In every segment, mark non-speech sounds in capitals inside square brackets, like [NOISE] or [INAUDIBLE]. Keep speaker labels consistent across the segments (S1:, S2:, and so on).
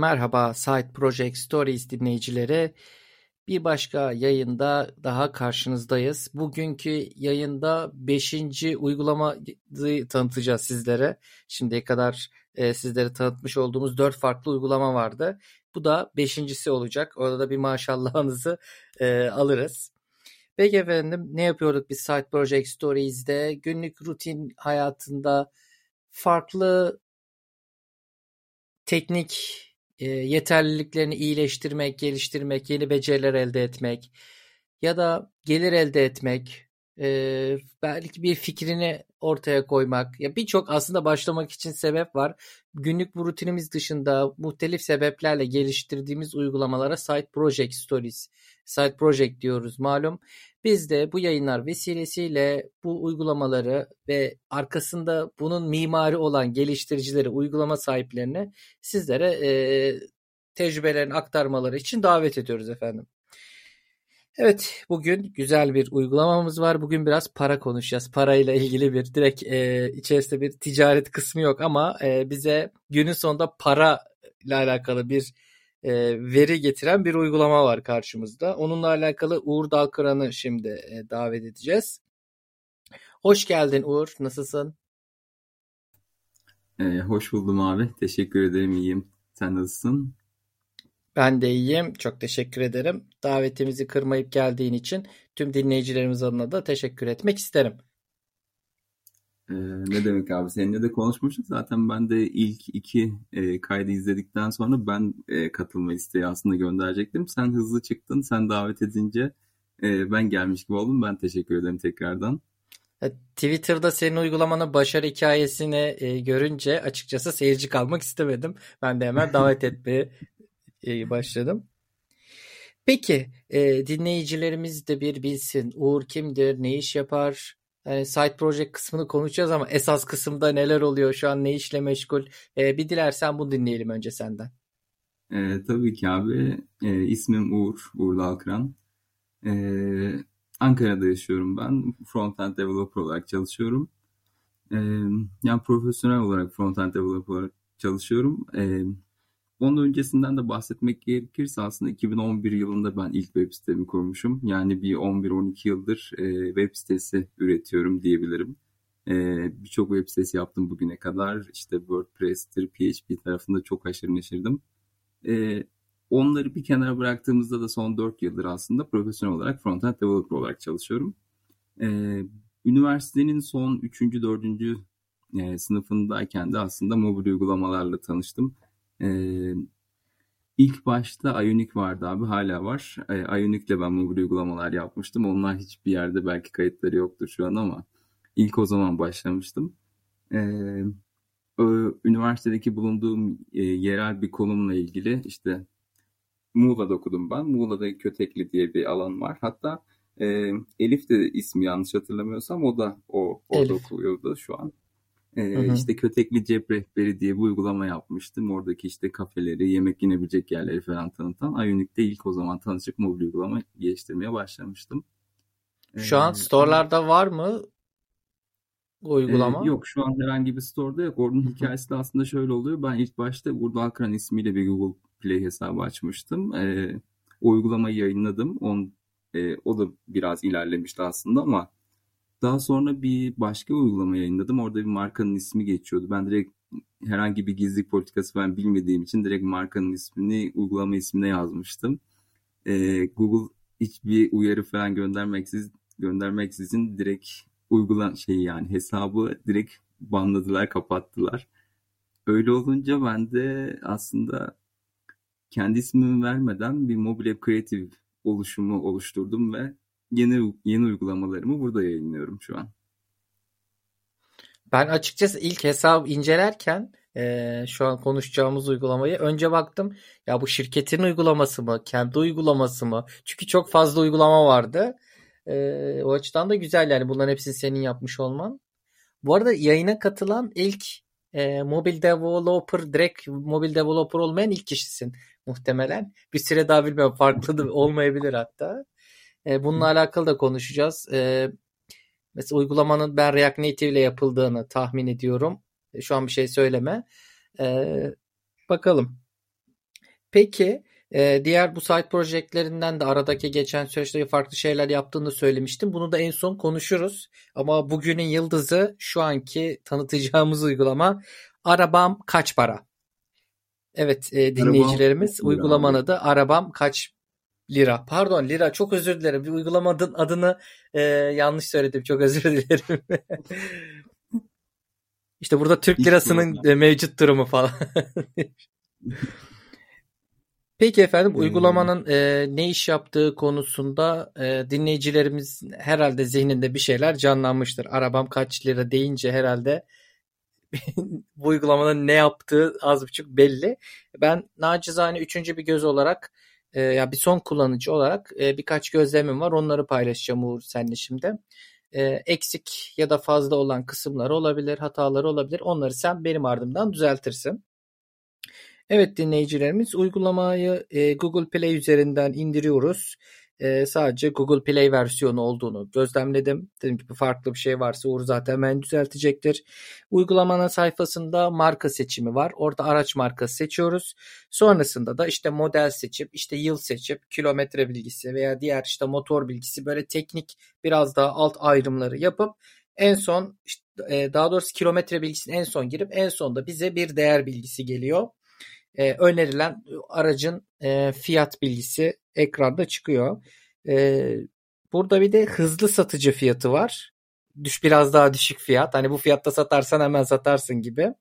S1: Merhaba Side Project Stories dinleyicileri. Bir başka yayında daha karşınızdayız. Bugünkü yayında 5. uygulamayı tanıtacağız sizlere. Şimdiye kadar e, sizlere tanıtmış olduğumuz 4 farklı uygulama vardı. Bu da 5.si olacak. Orada da bir maşallahınızı e, alırız. Peki efendim ne yapıyorduk biz Side Project Stories'de? Günlük rutin hayatında farklı teknik yeterliliklerini iyileştirmek, geliştirmek, yeni beceriler elde etmek ya da gelir elde etmek, e, belki bir fikrini ortaya koymak. Ya birçok aslında başlamak için sebep var. Günlük bu rutinimiz dışında muhtelif sebeplerle geliştirdiğimiz uygulamalara Side Project Stories, Side Project diyoruz malum. Biz de bu yayınlar vesilesiyle bu uygulamaları ve arkasında bunun mimari olan geliştiricileri, uygulama sahiplerini sizlere e, tecrübelerini aktarmaları için davet ediyoruz efendim. Evet, bugün güzel bir uygulamamız var. Bugün biraz para konuşacağız. Parayla ilgili bir direkt e, içerisinde bir ticaret kısmı yok ama e, bize günün sonunda para ile alakalı bir e, veri getiren bir uygulama var karşımızda. Onunla alakalı Uğur Dalkıran'ı şimdi e, davet edeceğiz. Hoş geldin Uğur, nasılsın?
S2: E, hoş buldum abi. Teşekkür ederim, iyiyim. Sen nasılsın?
S1: Ben de iyiyim. Çok teşekkür ederim. Davetimizi kırmayıp geldiğin için tüm dinleyicilerimiz adına da teşekkür etmek isterim.
S2: Ee, ne demek abi? Seninle de konuşmuştuk. Zaten ben de ilk iki e, kaydı izledikten sonra ben e, katılma isteği aslında gönderecektim. Sen hızlı çıktın. Sen davet edince e, ben gelmiş gibi oldum. Ben teşekkür ederim tekrardan.
S1: E, Twitter'da senin uygulamanın başarı hikayesini e, görünce açıkçası seyirci kalmak istemedim. Ben de hemen davet [LAUGHS] etmeye e, başladım. Peki e, dinleyicilerimiz de bir bilsin. Uğur kimdir, ne iş yapar? Yani side project kısmını konuşacağız ama esas kısımda neler oluyor şu an ne işle meşgul? E, bir dilersen bunu dinleyelim önce senden.
S2: E, tabii ki abi. E, ismim Uğur, Uğur Dalkıran. E, Ankara'da yaşıyorum ben. Frontend developer olarak çalışıyorum. E, yani profesyonel olarak frontend developer olarak çalışıyorum. E, onun öncesinden de bahsetmek gerekirse aslında 2011 yılında ben ilk web sitemi kurmuşum. Yani bir 11-12 yıldır e, web sitesi üretiyorum diyebilirim. E, Birçok web sitesi yaptım bugüne kadar. İşte WordPress'tir, PHP tarafında çok aşırı neşirdim. E, onları bir kenara bıraktığımızda da son 4 yıldır aslında profesyonel olarak frontend developer olarak çalışıyorum. E, üniversitenin son 3. 4. E, sınıfındayken de aslında mobil uygulamalarla tanıştım. Ee, ilk başta Ionic vardı abi hala var. Ee, Ionic'le ben mobil uygulamalar yapmıştım. Onlar hiçbir yerde belki kayıtları yoktur şu an ama ilk o zaman başlamıştım. Ee, üniversitedeki bulunduğum e, yerel bir konumla ilgili işte Muğla'da okudum ben. Muğla'da Kötekli diye bir alan var. Hatta e, Elif de ismi yanlış hatırlamıyorsam o da o orada Elif. okuyordu şu an. Ee, işte Kötekli Cep Rehberi diye bir uygulama yapmıştım. Oradaki işte kafeleri, yemek yenebilecek yerleri falan tanıtan. Ioniq'te ilk o zaman tanışıp mobil uygulama geliştirmeye başlamıştım.
S1: Şu an storelarda var mı uygulama?
S2: Ee, yok şu an herhangi bir store'da yok. Onun hikayesi de aslında şöyle oluyor. Ben ilk başta burada Akran ismiyle bir Google Play hesabı açmıştım. Ee, o uygulamayı yayınladım. On, e, o da biraz ilerlemişti aslında ama daha sonra bir başka uygulama yayınladım. Orada bir markanın ismi geçiyordu. Ben direkt herhangi bir gizlilik politikası falan bilmediğim için direkt markanın ismini uygulama ismine yazmıştım. Ee, Google hiçbir uyarı falan göndermeksiz göndermeksizin direkt uygulan şey yani hesabı direkt banladılar, kapattılar. Öyle olunca ben de aslında kendi ismimi vermeden bir Mobile Creative oluşumu oluşturdum ve yeni yeni uygulamalarımı burada yayınlıyorum şu an.
S1: Ben açıkçası ilk hesap incelerken e, şu an konuşacağımız uygulamayı önce baktım. Ya bu şirketin uygulaması mı kendi uygulaması mı? Çünkü çok fazla uygulama vardı. E, o açıdan da güzel yani bunların hepsini senin yapmış olman. Bu arada yayına katılan ilk e, mobil developer direkt mobil developer olmayan ilk kişisin muhtemelen. Bir süre daha bilmiyorum farklı da olmayabilir hatta e, bununla alakalı da konuşacağız. E, mesela uygulamanın ben React Native ile yapıldığını tahmin ediyorum. E, şu an bir şey söyleme. E, bakalım. Peki e, diğer bu site projektlerinden de aradaki geçen süreçte farklı şeyler yaptığını söylemiştim. Bunu da en son konuşuruz. Ama bugünün yıldızı şu anki tanıtacağımız uygulama Arabam Kaç Para? Evet e, dinleyicilerimiz Arabam, uygulamanın adı Arabam Kaç Lira. Pardon lira çok özür dilerim. Bir uygulamanın adını e, yanlış söyledim. Çok özür [LAUGHS] dilerim. İşte burada Türk lirasının e, mevcut durumu falan. Peki efendim hmm. uygulamanın e, ne iş yaptığı konusunda e, dinleyicilerimiz herhalde zihninde bir şeyler canlanmıştır. Arabam kaç lira deyince herhalde [LAUGHS] bu uygulamanın ne yaptığı az buçuk belli. Ben nacizane üçüncü bir göz olarak e, ya bir son kullanıcı olarak e, birkaç gözlemim var. Onları paylaşacağım Uğur senle şimdi. E, eksik ya da fazla olan kısımları olabilir, hataları olabilir. Onları sen benim ardımdan düzeltirsin. Evet dinleyicilerimiz uygulamayı e, Google Play üzerinden indiriyoruz e, sadece Google Play versiyonu olduğunu gözlemledim. Dedim ki farklı bir şey varsa Uğur zaten hemen düzeltecektir. Uygulamanın sayfasında marka seçimi var. Orada araç markası seçiyoruz. Sonrasında da işte model seçip, işte yıl seçip, kilometre bilgisi veya diğer işte motor bilgisi böyle teknik biraz daha alt ayrımları yapıp en son işte, daha doğrusu kilometre bilgisini en son girip en sonda bize bir değer bilgisi geliyor. Ee, önerilen aracın e, fiyat bilgisi ekranda çıkıyor. Ee, burada bir de hızlı satıcı fiyatı var. Düş biraz daha düşük fiyat. Hani bu fiyatta satarsan hemen satarsın gibi.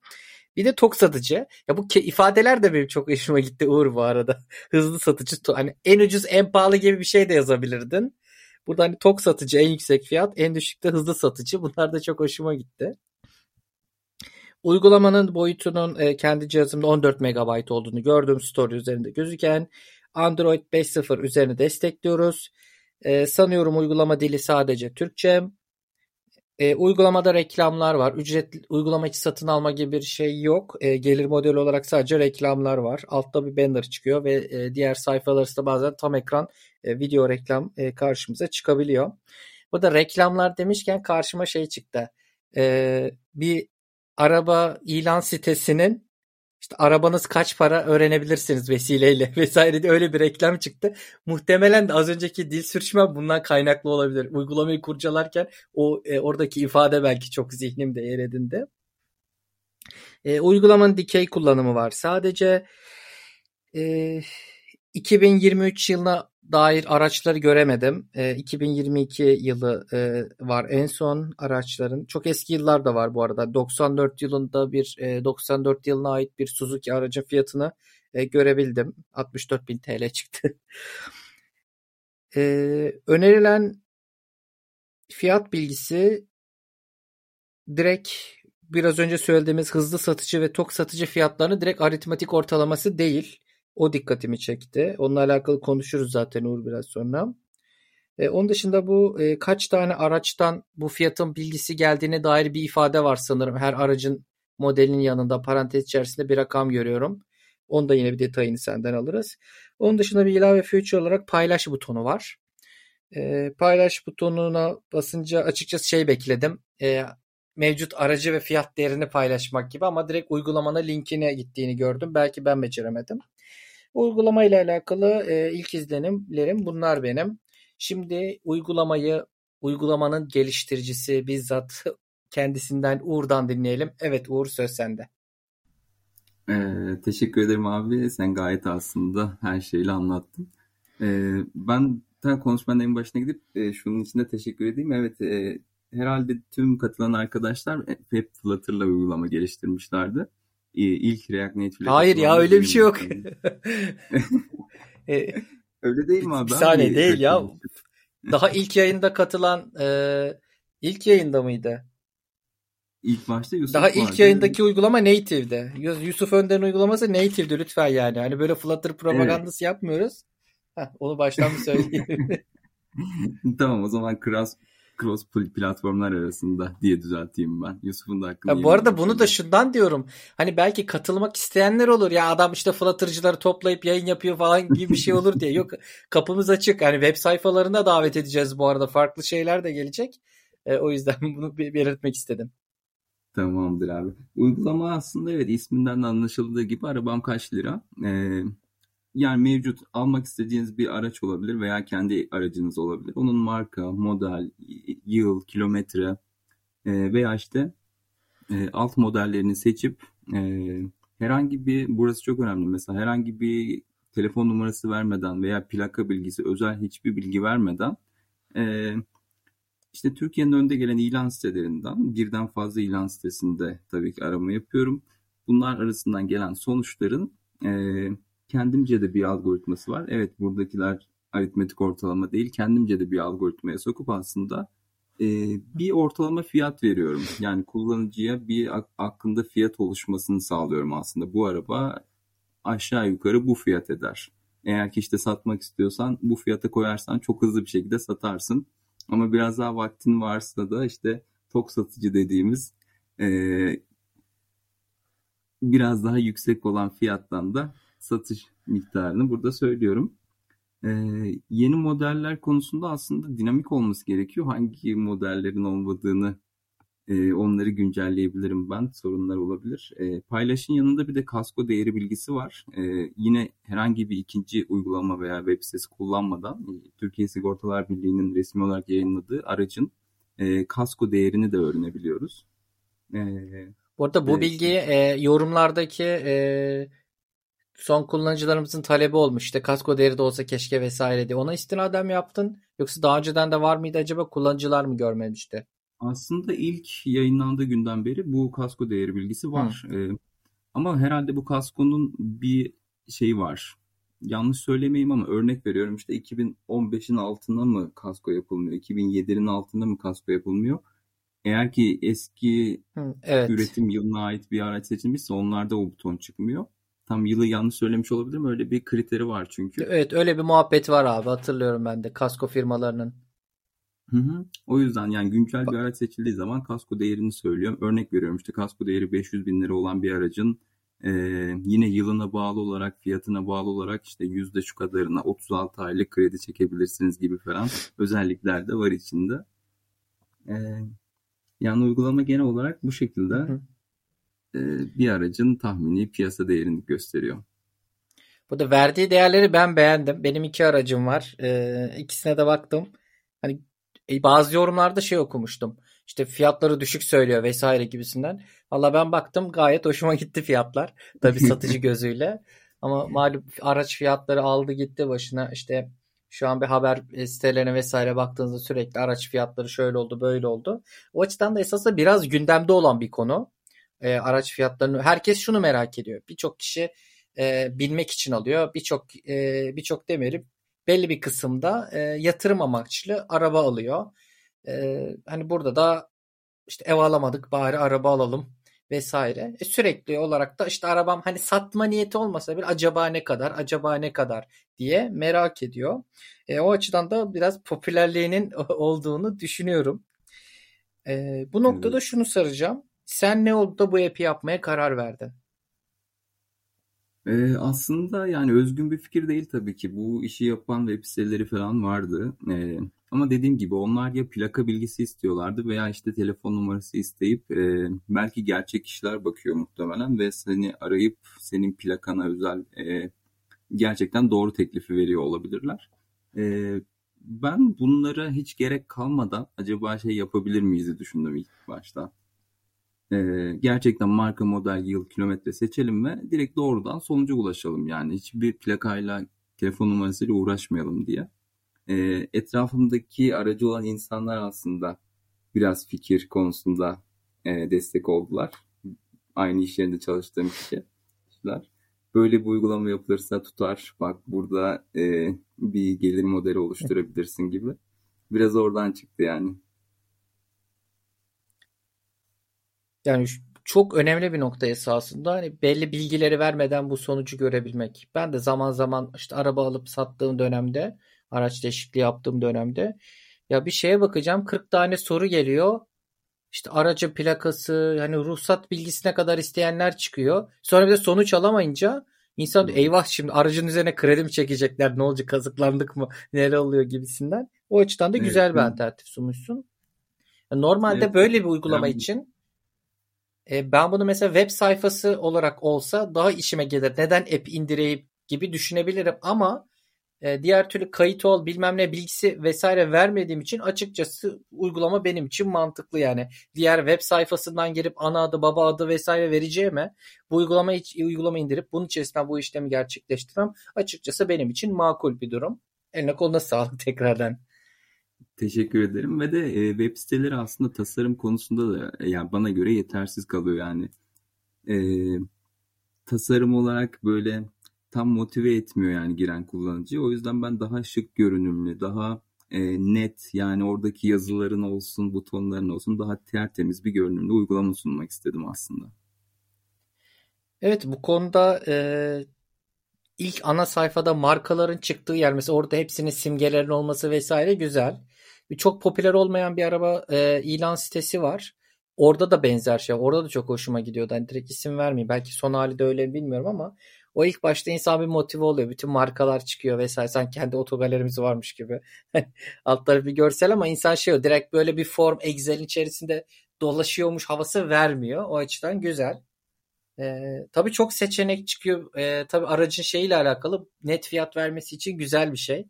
S1: Bir de tok satıcı. Ya bu ifadeler de benim çok hoşuma gitti Uğur bu arada. [LAUGHS] Hızlı satıcı. Hani en ucuz en pahalı gibi bir şey de yazabilirdin. Burada hani tok satıcı en yüksek fiyat, en düşükte hızlı satıcı. Bunlar da çok hoşuma gitti. Uygulamanın boyutunun e, kendi cihazımda 14 MB olduğunu gördüm story üzerinde gözüken Android 5.0 üzerine destekliyoruz. E, sanıyorum uygulama dili sadece Türkçe. E, uygulamada reklamlar var. Ücretli uygulama içi satın alma gibi bir şey yok. Gelir modeli olarak sadece reklamlar var. Altta bir banner çıkıyor ve diğer sayfalar arasında bazen tam ekran video reklam karşımıza çıkabiliyor. Bu da reklamlar demişken karşıma şey çıktı. E, bir araba ilan sitesinin işte arabanız kaç para öğrenebilirsiniz vesileyle [LAUGHS] vesaire diye öyle bir reklam çıktı. Muhtemelen de az önceki dil sürçme bundan kaynaklı olabilir. Uygulamayı kurcalarken o e, oradaki ifade belki çok zihnimde yer edindi. E, uygulamanın dikey kullanımı var. Sadece e, 2023 yılına dair araçları göremedim. E, 2022 yılı e, var en son araçların. Çok eski yıllar da var bu arada. 94 yılında bir e, 94 yılına ait bir Suzuki aracın fiyatını e, görebildim. 64 bin TL çıktı. [LAUGHS] e, önerilen fiyat bilgisi direkt biraz önce söylediğimiz hızlı satıcı ve tok satıcı fiyatlarını direkt aritmatik ortalaması değil. O dikkatimi çekti. Onunla alakalı konuşuruz zaten Uğur biraz sonra. E, onun dışında bu e, kaç tane araçtan bu fiyatın bilgisi geldiğine dair bir ifade var sanırım. Her aracın modelinin yanında parantez içerisinde bir rakam görüyorum. Onu da yine bir detayını senden alırız. Onun dışında bir ilave feature olarak paylaş butonu var. E, paylaş butonuna basınca açıkçası şey bekledim. E, mevcut aracı ve fiyat değerini paylaşmak gibi ama direkt uygulamana linkine gittiğini gördüm. Belki ben beceremedim. Uygulama ile alakalı e, ilk izlenimlerim bunlar benim. Şimdi uygulamayı uygulamanın geliştiricisi bizzat [LAUGHS] kendisinden Uğur'dan dinleyelim. Evet Uğur söz sende.
S2: Ee, teşekkür ederim abi. Sen gayet aslında her şeyle anlattın. Ee, ben daha konuşmanın en başına gidip e, şunun için de teşekkür edeyim. Evet e, herhalde tüm katılan arkadaşlar hep Flutter'la uygulama geliştirmişlerdi ilk React Native
S1: Hayır ya öyle bir şey yok. [LAUGHS]
S2: E, [LAUGHS] öyle değil mi abi?
S1: Bir saniye değil ya. [LAUGHS] Daha ilk yayında katılan e, ilk yayında mıydı?
S2: İlk başta Yusuf
S1: Daha ilk vardı. yayındaki uygulama native'di. Yusuf Önder'in uygulaması native'di lütfen yani. Hani böyle Flutter propagandası evet. yapmıyoruz. Heh, onu baştan bir söyleyeyim.
S2: tamam o zaman cross cross platformlar arasında diye düzelteyim ben. Yusuf'un da hakkını
S1: ya Bu arada bunu da şundan diyorum. Hani belki katılmak isteyenler olur. Ya adam işte Flutter'cıları toplayıp yayın yapıyor falan gibi bir şey olur diye. Yok [LAUGHS] kapımız açık. Hani web sayfalarında davet edeceğiz bu arada. Farklı şeyler de gelecek. E, o yüzden [LAUGHS] bunu belirtmek istedim.
S2: Tamamdır abi. Uygulama aslında evet isminden de anlaşıldığı gibi arabam kaç lira. Ee, yani mevcut almak istediğiniz bir araç olabilir veya kendi aracınız olabilir. Onun marka, model, yıl, kilometre e, veya işte e, alt modellerini seçip e, herhangi bir burası çok önemli mesela herhangi bir telefon numarası vermeden veya plaka bilgisi özel hiçbir bilgi vermeden e, işte Türkiye'nin önde gelen ilan sitelerinden birden fazla ilan sitesinde tabii ki arama yapıyorum. Bunlar arasından gelen sonuçların e, kendimce de bir algoritması var. Evet buradakiler aritmetik ortalama değil. Kendimce de bir algoritmaya sokup aslında e, bir ortalama fiyat veriyorum. Yani kullanıcıya bir aklında fiyat oluşmasını sağlıyorum aslında. Bu araba aşağı yukarı bu fiyat eder. Eğer ki işte satmak istiyorsan bu fiyata koyarsan çok hızlı bir şekilde satarsın. Ama biraz daha vaktin varsa da işte tok satıcı dediğimiz e, biraz daha yüksek olan fiyattan da satış miktarını burada söylüyorum. Ee, yeni modeller konusunda aslında dinamik olması gerekiyor. Hangi modellerin olmadığını e, onları güncelleyebilirim ben. Sorunlar olabilir. E, paylaşın yanında bir de kasko değeri bilgisi var. E, yine herhangi bir ikinci uygulama veya web sitesi kullanmadan e, Türkiye Sigortalar Birliği'nin resmi olarak yayınladığı aracın e, kasko değerini de öğrenebiliyoruz.
S1: E, bu arada bu evet. bilgiyi e, yorumlardaki e, son kullanıcılarımızın talebi olmuş. İşte kasko değeri de olsa keşke vesaire diye. Ona istinaden mi yaptın? Yoksa daha önceden de var mıydı acaba? Kullanıcılar mı görmemişti?
S2: Aslında ilk yayınlandığı günden beri bu kasko değeri bilgisi var. Ee, ama herhalde bu kaskonun bir şeyi var. Yanlış söylemeyeyim ama örnek veriyorum işte 2015'in altına mı kasko yapılmıyor? 2007'nin altına mı kasko yapılmıyor? Eğer ki eski Hı, evet. üretim yılına ait bir araç seçilmişse onlarda o buton çıkmıyor. Tam yılı yanlış söylemiş olabilirim. Öyle bir kriteri var çünkü.
S1: Evet öyle bir muhabbet var abi hatırlıyorum ben de kasko firmalarının.
S2: Hı hı. O yüzden yani güncel bir araç seçildiği zaman kasko değerini söylüyorum. Örnek veriyorum işte kasko değeri 500 bin lira olan bir aracın e, yine yılına bağlı olarak fiyatına bağlı olarak işte yüzde şu kadarına 36 aylık kredi çekebilirsiniz gibi falan özellikler de var içinde. E, yani uygulama genel olarak bu şekilde. Hı hı. E, bir aracın tahmini piyasa değerini gösteriyor.
S1: Bu da verdiği değerleri ben beğendim. Benim iki aracım var. Ee, ikisine de baktım. Hani e, bazı yorumlarda şey okumuştum. İşte fiyatları düşük söylüyor vesaire gibisinden. Valla ben baktım gayet hoşuma gitti fiyatlar. Tabii satıcı [LAUGHS] gözüyle. Ama malum araç fiyatları aldı gitti başına. İşte şu an bir haber sitelerine vesaire baktığınızda sürekli araç fiyatları şöyle oldu böyle oldu. O açıdan da esasında biraz gündemde olan bir konu e, araç fiyatlarını herkes şunu merak ediyor. Birçok kişi e, bilmek için alıyor. Birçok e, birçok demeyelim belli bir kısımda e, yatırım amaçlı araba alıyor. E, hani burada da işte ev alamadık bari araba alalım vesaire. E, sürekli olarak da işte arabam hani satma niyeti olmasa bir acaba ne kadar acaba ne kadar diye merak ediyor. E, o açıdan da biraz popülerliğinin [LAUGHS] olduğunu düşünüyorum. E, bu noktada şunu saracağım. Sen ne oldu da bu app'i yapmaya karar verdin?
S2: Ee, aslında yani özgün bir fikir değil tabii ki. Bu işi yapan web siteleri falan vardı. Ee, ama dediğim gibi onlar ya plaka bilgisi istiyorlardı veya işte telefon numarası isteyip e, belki gerçek kişiler bakıyor muhtemelen ve seni arayıp senin plakana özel e, gerçekten doğru teklifi veriyor olabilirler. E, ben bunlara hiç gerek kalmadan acaba şey yapabilir miyiz düşündüm ilk başta e, gerçekten marka, model, yıl, kilometre seçelim ve direkt doğrudan sonuca ulaşalım. Yani hiçbir plakayla, telefon numarasıyla uğraşmayalım diye. E, etrafımdaki aracı olan insanlar aslında biraz fikir konusunda e, destek oldular. Aynı iş yerinde çalıştığım kişiler. Böyle bir uygulama yapılırsa tutar. Bak burada e, bir gelir modeli oluşturabilirsin gibi. Biraz oradan çıktı yani.
S1: Yani çok önemli bir nokta esasında. Hani belli bilgileri vermeden bu sonucu görebilmek. Ben de zaman zaman işte araba alıp sattığım dönemde, araç değişikliği yaptığım dönemde ya bir şeye bakacağım 40 tane soru geliyor. İşte aracı plakası, hani ruhsat bilgisine kadar isteyenler çıkıyor. Sonra bir de sonuç alamayınca insan diyor, eyvah şimdi aracın üzerine kredi mi çekecekler, ne olacak kazıklandık mı, [LAUGHS] neler oluyor gibisinden. O açıdan da evet. güzel bir alternatif sunmuşsun. Normalde evet. böyle bir uygulama yani... için e, ben bunu mesela web sayfası olarak olsa daha işime gelir. Neden app indireyim gibi düşünebilirim ama e, diğer türlü kayıt ol bilmem ne bilgisi vesaire vermediğim için açıkçası uygulama benim için mantıklı yani. Diğer web sayfasından girip ana adı baba adı vesaire vereceğime bu uygulama uygulama indirip bunun içerisinden bu işlemi gerçekleştirmem açıkçası benim için makul bir durum. Eline koluna [LAUGHS] sağlık tekrardan.
S2: Teşekkür ederim ve de e, web siteleri aslında tasarım konusunda da e, yani bana göre yetersiz kalıyor yani. E, tasarım olarak böyle tam motive etmiyor yani giren kullanıcıyı. O yüzden ben daha şık görünümlü, daha e, net yani oradaki yazıların olsun, butonların olsun daha tertemiz bir görünümlü uygulama sunmak istedim aslında.
S1: Evet bu konuda e, ilk ana sayfada markaların çıktığı yer mesela orada hepsinin simgelerin olması vesaire güzel. Bir çok popüler olmayan bir araba e, ilan sitesi var. Orada da benzer şey. Orada da çok hoşuma gidiyordu. Hani direkt isim vermeyeyim. Belki son hali de öyle bilmiyorum ama o ilk başta insan bir motive oluyor. Bütün markalar çıkıyor vesaire. Sen kendi otogalerimiz varmış gibi. [LAUGHS] Alt tarafı bir görsel ama insan şey o. Direkt böyle bir form Excel'in içerisinde dolaşıyormuş havası vermiyor. O açıdan güzel. Ee, tabii çok seçenek çıkıyor. Ee, tabii aracın şeyiyle alakalı net fiyat vermesi için güzel bir şey.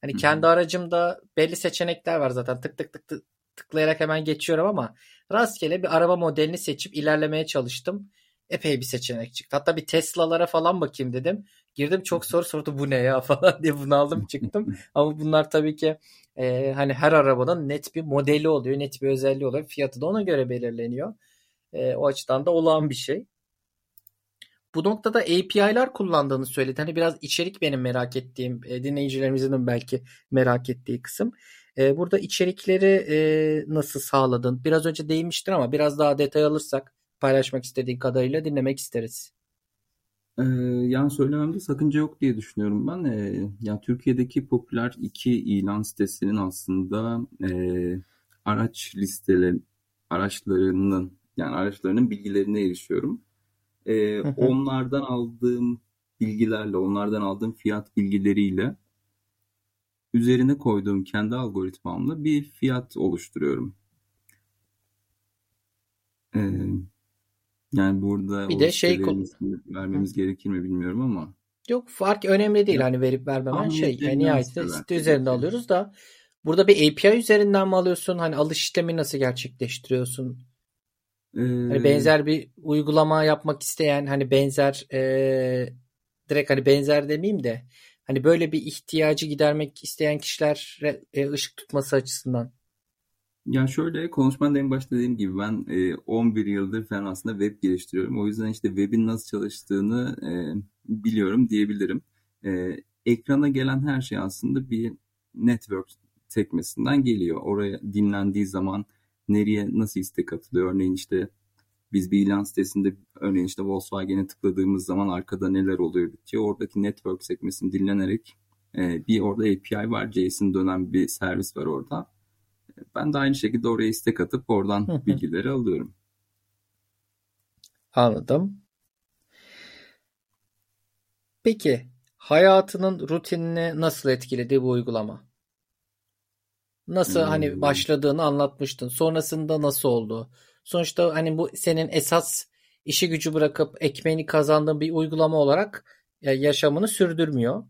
S1: Hani Hı-hı. kendi aracımda belli seçenekler var zaten. Tık tık tık tık tıklayarak hemen geçiyorum ama rastgele bir araba modelini seçip ilerlemeye çalıştım epey bir seçenek çıktı. Hatta bir Tesla'lara falan bakayım dedim. Girdim çok soru sordu bu ne ya [LAUGHS] falan diye bunu aldım çıktım. Ama bunlar tabii ki e, hani her arabanın net bir modeli oluyor. Net bir özelliği oluyor. Fiyatı da ona göre belirleniyor. E, o açıdan da olağan bir şey. Bu noktada API'lar kullandığını söyledi. Hani biraz içerik benim merak ettiğim, e, dinleyicilerimizin de belki merak ettiği kısım. E, burada içerikleri e, nasıl sağladın? Biraz önce değinmiştin ama biraz daha detay alırsak paylaşmak istediğin kadarıyla dinlemek isteriz.
S2: Ee, yani söylememde sakınca yok diye düşünüyorum ben. Ee, yani Türkiye'deki popüler iki ilan sitesinin aslında araç listeleri, araçlarının yani araçlarının bilgilerine erişiyorum. Ee, onlardan aldığım bilgilerle, onlardan aldığım fiyat bilgileriyle üzerine koyduğum kendi algoritmamla bir fiyat oluşturuyorum. Ee, yani burada
S1: bir de şey
S2: vermemiz gerekir mi bilmiyorum ama.
S1: Yok fark önemli değil ya, hani verip vermemen şey. Yani nihayetinde site üzerinde alıyoruz da burada bir API üzerinden mi alıyorsun? Hani alış işlemi nasıl gerçekleştiriyorsun? Ee, hani benzer bir uygulama yapmak isteyen hani benzer e, direkt hani benzer demeyeyim de hani böyle bir ihtiyacı gidermek isteyen kişiler e, ışık tutması açısından
S2: ya şöyle konuşmanın en başta dediğim gibi ben e, 11 yıldır falan aslında web geliştiriyorum. O yüzden işte webin nasıl çalıştığını e, biliyorum diyebilirim. E, ekrana gelen her şey aslında bir network sekmesinden geliyor. Oraya dinlendiği zaman nereye nasıl istek atılıyor? Örneğin işte biz bir ilan sitesinde örneğin işte Volkswagen'e tıkladığımız zaman arkada neler oluyor bitiyor. Oradaki network sekmesini dinlenerek e, bir orada API var. JSON dönen bir servis var orada ben de aynı şekilde oraya istek atıp oradan bilgileri alıyorum.
S1: Anladım. Peki hayatının rutinini nasıl etkiledi bu uygulama? Nasıl hmm. hani başladığını anlatmıştın. Sonrasında nasıl oldu? Sonuçta hani bu senin esas işi gücü bırakıp ekmeğini kazandığın bir uygulama olarak yaşamını sürdürmüyor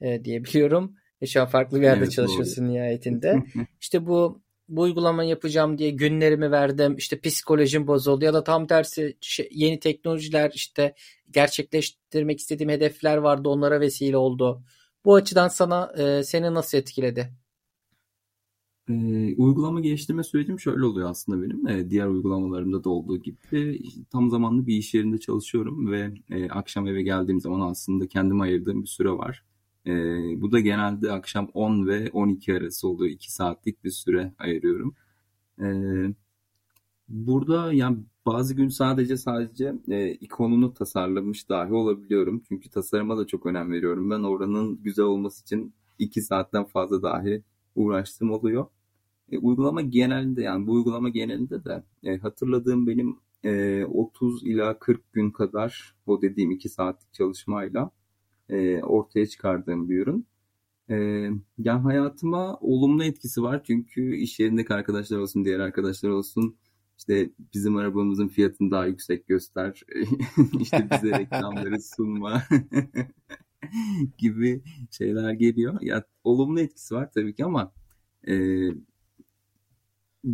S1: e, diye biliyorum. E şu an farklı bir yerde evet, çalışıyorsun doğru. nihayetinde. [LAUGHS] İşte bu bu uygulama yapacağım diye günlerimi verdim. İşte psikolojim bozuldu ya da tam tersi şey, yeni teknolojiler işte gerçekleştirmek istediğim hedefler vardı onlara vesile oldu. Bu açıdan sana e, seni nasıl etkiledi?
S2: E, uygulama geliştirme sürecim şöyle oluyor aslında benim. E, diğer uygulamalarımda da olduğu gibi tam zamanlı bir iş yerinde çalışıyorum ve e, akşam eve geldiğim zaman aslında kendime ayırdığım bir süre var. E, bu da genelde akşam 10 ve 12 arası oluyor. 2 saatlik bir süre ayırıyorum. E, burada yani bazı gün sadece sadece e, ikonunu tasarlamış dahi olabiliyorum. Çünkü tasarıma da çok önem veriyorum. Ben oranın güzel olması için 2 saatten fazla dahi uğraştığım oluyor. E, uygulama genelinde yani bu uygulama genelinde de e, hatırladığım benim e, 30 ila 40 gün kadar o dediğim 2 saatlik çalışmayla e, ortaya çıkardığım bir ürün. E, yani hayatıma olumlu etkisi var çünkü iş yerindeki arkadaşlar olsun, diğer arkadaşlar olsun işte bizim arabamızın fiyatını daha yüksek göster. [LAUGHS] işte bize reklamları [LAUGHS] sunma. [LAUGHS] gibi şeyler geliyor. Ya olumlu etkisi var tabii ki ama e,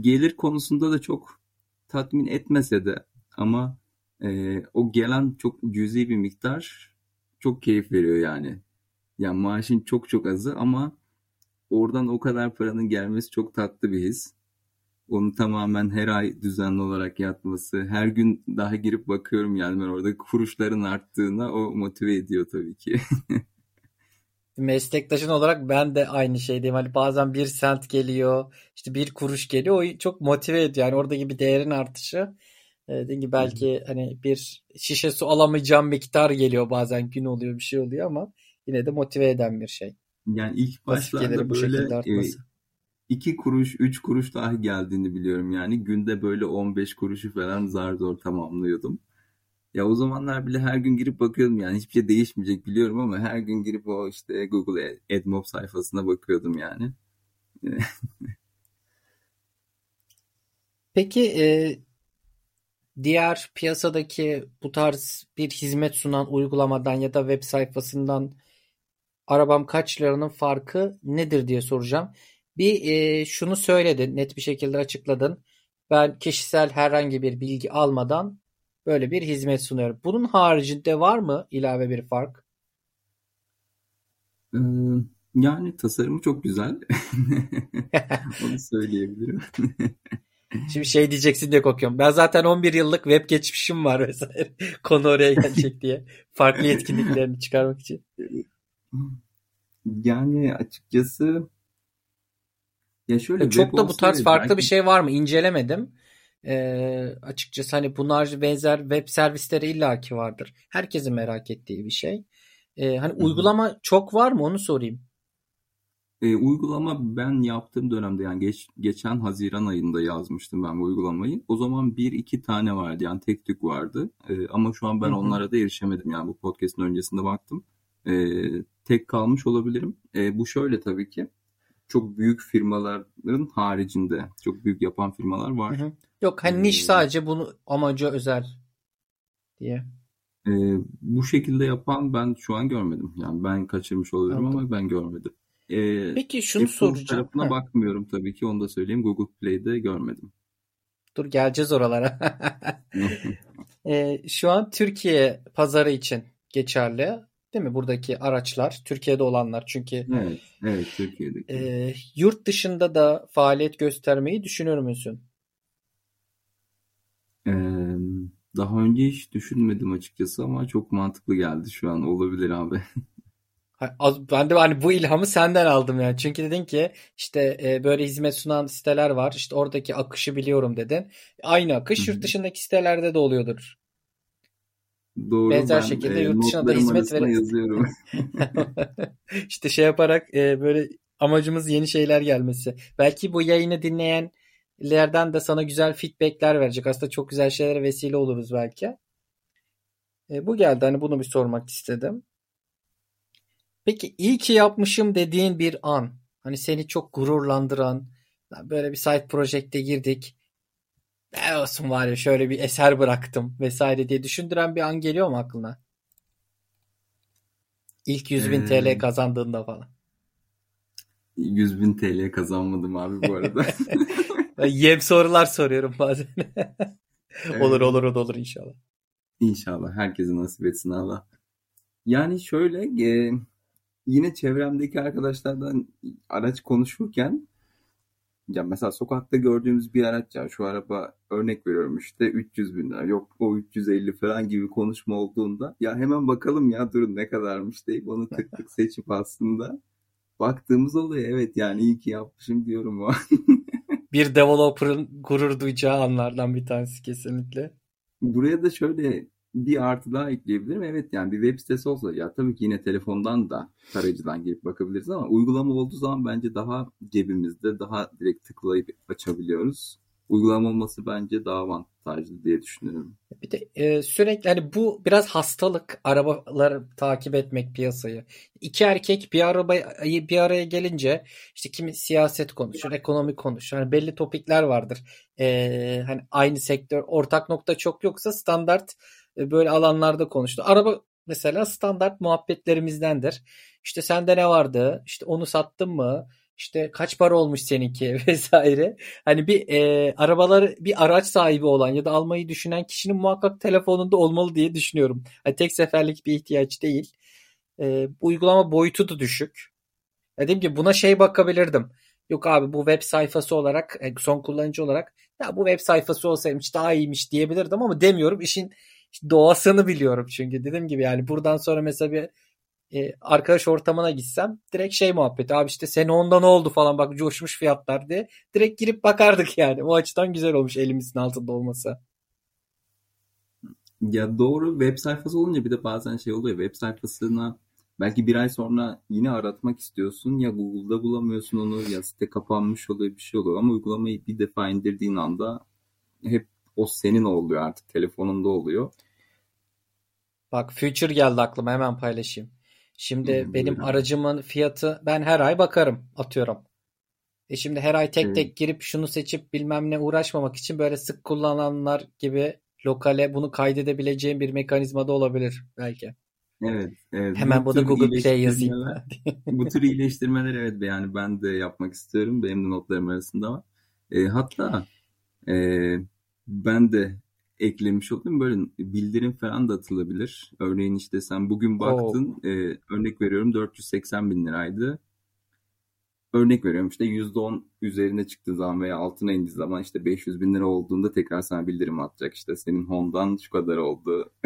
S2: gelir konusunda da çok tatmin etmese de ama e, o gelen çok cüzi bir miktar çok keyif veriyor yani. Yani maaşın çok çok azı ama oradan o kadar paranın gelmesi çok tatlı bir his. Onu tamamen her ay düzenli olarak yatması, her gün daha girip bakıyorum yani ben orada kuruşların arttığına o motive ediyor tabii ki. [LAUGHS]
S1: Meslektaşın olarak ben de aynı şeydeyim. Hani bazen bir sent geliyor, işte bir kuruş geliyor. O çok motive ediyor. Yani oradaki bir değerin artışı. E, dediğim gibi belki hani bir şişe su alamayacağım miktar geliyor bazen gün oluyor bir şey oluyor ama yine de motive eden bir şey.
S2: Yani ilk başlarda böyle e, iki kuruş, üç kuruş daha geldiğini biliyorum yani. Günde böyle 15 kuruşu falan zar zor tamamlıyordum. Ya o zamanlar bile her gün girip bakıyordum yani hiçbir şey değişmeyecek biliyorum ama her gün girip o işte Google AdMob sayfasına bakıyordum yani. [LAUGHS]
S1: Peki e, diğer piyasadaki bu tarz bir hizmet sunan uygulamadan ya da web sayfasından arabam kaç liranın farkı nedir diye soracağım. Bir e, şunu söyledin, net bir şekilde açıkladın. Ben kişisel herhangi bir bilgi almadan böyle bir hizmet sunuyorum. Bunun haricinde var mı ilave bir fark?
S2: Ee, yani tasarımı çok güzel. [LAUGHS] Onu söyleyebilirim. [LAUGHS]
S1: Şimdi şey diyeceksin diye korkuyorum. Ben zaten 11 yıllık web geçmişim var vesaire. [LAUGHS] Konu oraya gelecek diye. Farklı yetkinliklerini çıkarmak için.
S2: Yani açıkçası
S1: ya şöyle e, çok da bu tarz farklı belki... bir şey var mı? İncelemedim. Ee, açıkçası hani bunlar benzer web servisleri illaki vardır. Herkesin merak ettiği bir şey. Ee, hani Hı-hı. uygulama çok var mı onu sorayım.
S2: E, uygulama ben yaptığım dönemde yani geç, geçen Haziran ayında yazmıştım ben bu uygulamayı. O zaman bir iki tane vardı yani tek tük vardı. E, ama şu an ben Hı-hı. onlara da erişemedim yani bu podcast'ın öncesinde baktım. E, tek kalmış olabilirim. E, bu şöyle tabii ki çok büyük firmaların haricinde çok büyük yapan firmalar var. Hı-hı.
S1: Yok hani niş sadece bunu amacı özel diye.
S2: E, bu şekilde yapan ben şu an görmedim. Yani ben kaçırmış olabilirim ama ben görmedim.
S1: E, Peki şunu Apple soracağım.
S2: tarafına ha. bakmıyorum tabii ki onu da söyleyeyim. Google Play'de görmedim.
S1: Dur geleceğiz oralara. [LAUGHS] e, şu an Türkiye pazarı için geçerli. Değil mi? Buradaki araçlar Türkiye'de olanlar çünkü
S2: evet, evet Türkiye'deki.
S1: E, yurt dışında da faaliyet göstermeyi düşünür müsün?
S2: Daha önce hiç düşünmedim açıkçası ama çok mantıklı geldi şu an. Olabilir abi. [LAUGHS]
S1: Ben de hani bu ilhamı senden aldım yani. Çünkü dedin ki işte e, böyle hizmet sunan siteler var. İşte oradaki akışı biliyorum dedin. Aynı akış yurt dışındaki sitelerde de oluyordur.
S2: Doğru.
S1: Benzer ben, şekilde e, yurt dışına da hizmet yazıyorum. [LAUGHS] [LAUGHS] işte şey yaparak e, böyle amacımız yeni şeyler gelmesi. Belki bu yayını dinleyenlerden de sana güzel feedbackler verecek. Aslında çok güzel şeylere vesile oluruz belki. E, bu geldi hani bunu bir sormak istedim. Peki iyi ki yapmışım dediğin bir an. Hani seni çok gururlandıran. Böyle bir site projekte girdik. Ne olsun var ya şöyle bir eser bıraktım vesaire diye düşündüren bir an geliyor mu aklına? İlk 100 bin TL hmm. kazandığında falan.
S2: 100 bin TL kazanmadım abi bu arada. [LAUGHS]
S1: Yem sorular soruyorum bazen. [LAUGHS] olur olur o da olur inşallah.
S2: İnşallah. Herkese nasip etsin Allah. Yani şöyle e, yine çevremdeki arkadaşlardan araç konuşurken ya mesela sokakta gördüğümüz bir araç ya şu araba örnek veriyorum işte 300 bin lira yok o 350 falan gibi konuşma olduğunda ya hemen bakalım ya durun ne kadarmış deyip onu tık tık seçip aslında baktığımız oluyor evet yani iyi ki yapmışım diyorum o [LAUGHS]
S1: bir developer'ın gurur duyacağı anlardan bir tanesi kesinlikle.
S2: Buraya da şöyle bir artı daha ekleyebilirim. Evet yani bir web sitesi olsa ya tabii ki yine telefondan da tarayıcıdan girip bakabiliriz ama uygulama olduğu zaman bence daha cebimizde daha direkt tıklayıp açabiliyoruz. Uygulama olması bence daha avantajlı diye düşünüyorum.
S1: Bir de e, sürekli hani bu biraz hastalık arabaları takip etmek piyasayı. İki erkek bir arabayı bir araya gelince işte kimi siyaset konuşur, ekonomi konuşur. Hani belli topikler vardır. E, hani aynı sektör ortak nokta çok yoksa standart e, böyle alanlarda konuştu. Araba mesela standart muhabbetlerimizdendir. İşte sende ne vardı? İşte onu sattın mı? İşte kaç para olmuş seninki [LAUGHS] vesaire. Hani bir e, arabaları bir araç sahibi olan ya da almayı düşünen kişinin muhakkak telefonunda olmalı diye düşünüyorum. Hani tek seferlik bir ihtiyaç değil. E, bu uygulama boyutu da düşük. Dediğim gibi buna şey bakabilirdim. Yok abi bu web sayfası olarak e, son kullanıcı olarak ya bu web sayfası olsaymış daha iyiymiş diyebilirdim ama demiyorum. İşin doğasını biliyorum çünkü dediğim gibi yani buradan sonra mesela bir e, arkadaş ortamına gitsem direkt şey muhabbeti abi işte sene onda ne oldu falan bak coşmuş fiyatlar diye direkt girip bakardık [LAUGHS] yani. O açıdan güzel olmuş elimizin altında olması.
S2: Ya doğru web sayfası olunca bir de bazen şey oluyor web sayfasına belki bir ay sonra yine aratmak istiyorsun ya Google'da bulamıyorsun onu ya site kapanmış oluyor bir şey oluyor ama uygulamayı bir defa indirdiğin anda hep o senin oluyor artık telefonunda oluyor.
S1: Bak Future geldi aklıma hemen paylaşayım. Şimdi hmm, benim buyurun. aracımın fiyatı ben her ay bakarım atıyorum. E şimdi her ay tek hmm. tek girip şunu seçip bilmem ne uğraşmamak için böyle sık kullananlar gibi lokale bunu kaydedebileceğim bir mekanizma da olabilir belki.
S2: Evet, evet.
S1: Hemen bu da Google Play yazayım. [LAUGHS]
S2: bu tür iyileştirmeler evet yani ben de yapmak istiyorum. Benim de notlarım arasında var. E, hatta e, ben de eklemiş olayım. Böyle bildirim falan da atılabilir. Örneğin işte sen bugün baktın e, örnek veriyorum 480 bin liraydı. Örnek veriyorum işte %10 üzerine çıktığı zaman veya altına indiği zaman işte 500 bin lira olduğunda tekrar sana bildirim atacak. işte senin Honda'ndan şu kadar oldu. [LAUGHS]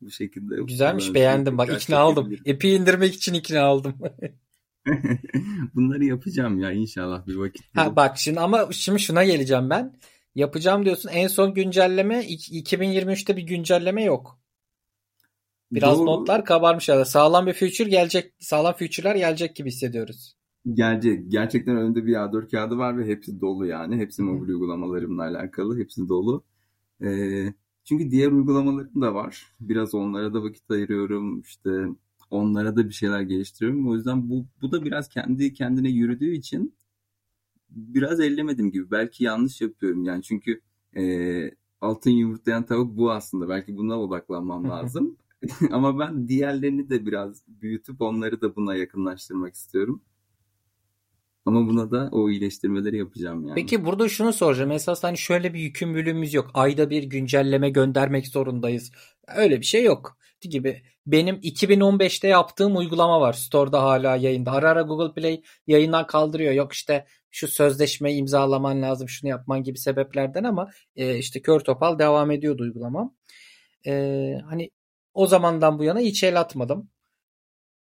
S2: Bu şekilde.
S1: Güzelmiş beğendim bak ikna aldım. Epi indirmek için ikna oldum. [LAUGHS] [LAUGHS]
S2: Bunları yapacağım ya inşallah bir vakit.
S1: Ha bak şimdi ama şimdi şuna geleceğim ben. Yapacağım diyorsun. En son güncelleme 2023'te bir güncelleme yok. Biraz Doğru. notlar kabarmış ya. Sağlam bir future gelecek. Sağlam future'lar gelecek gibi hissediyoruz.
S2: Gelecek. Gerçekten önünde bir A4 kağıdı var ve hepsi dolu yani. Hepsi mobil uygulamalarımla alakalı. Hepsi dolu. Ee, çünkü diğer uygulamalarım da var. Biraz onlara da vakit ayırıyorum. İşte onlara da bir şeyler geliştiriyorum. O yüzden bu, bu da biraz kendi kendine yürüdüğü için biraz ellemedim gibi. Belki yanlış yapıyorum yani çünkü e, altın yumurtlayan tavuk bu aslında. Belki buna odaklanmam lazım. [LAUGHS] Ama ben diğerlerini de biraz büyütüp onları da buna yakınlaştırmak istiyorum. Ama buna da o iyileştirmeleri yapacağım yani.
S1: Peki burada şunu soracağım. Esas hani şöyle bir yükümlülüğümüz yok. Ayda bir güncelleme göndermek zorundayız. Öyle bir şey yok. Gibi benim 2015'te yaptığım uygulama var. Store'da hala yayında. Ara ara Google Play yayından kaldırıyor. Yok işte şu sözleşmeyi imzalaman lazım, şunu yapman gibi sebeplerden ama e, işte kör topal devam ediyordu uygulamam. E, hani o zamandan bu yana hiç el atmadım.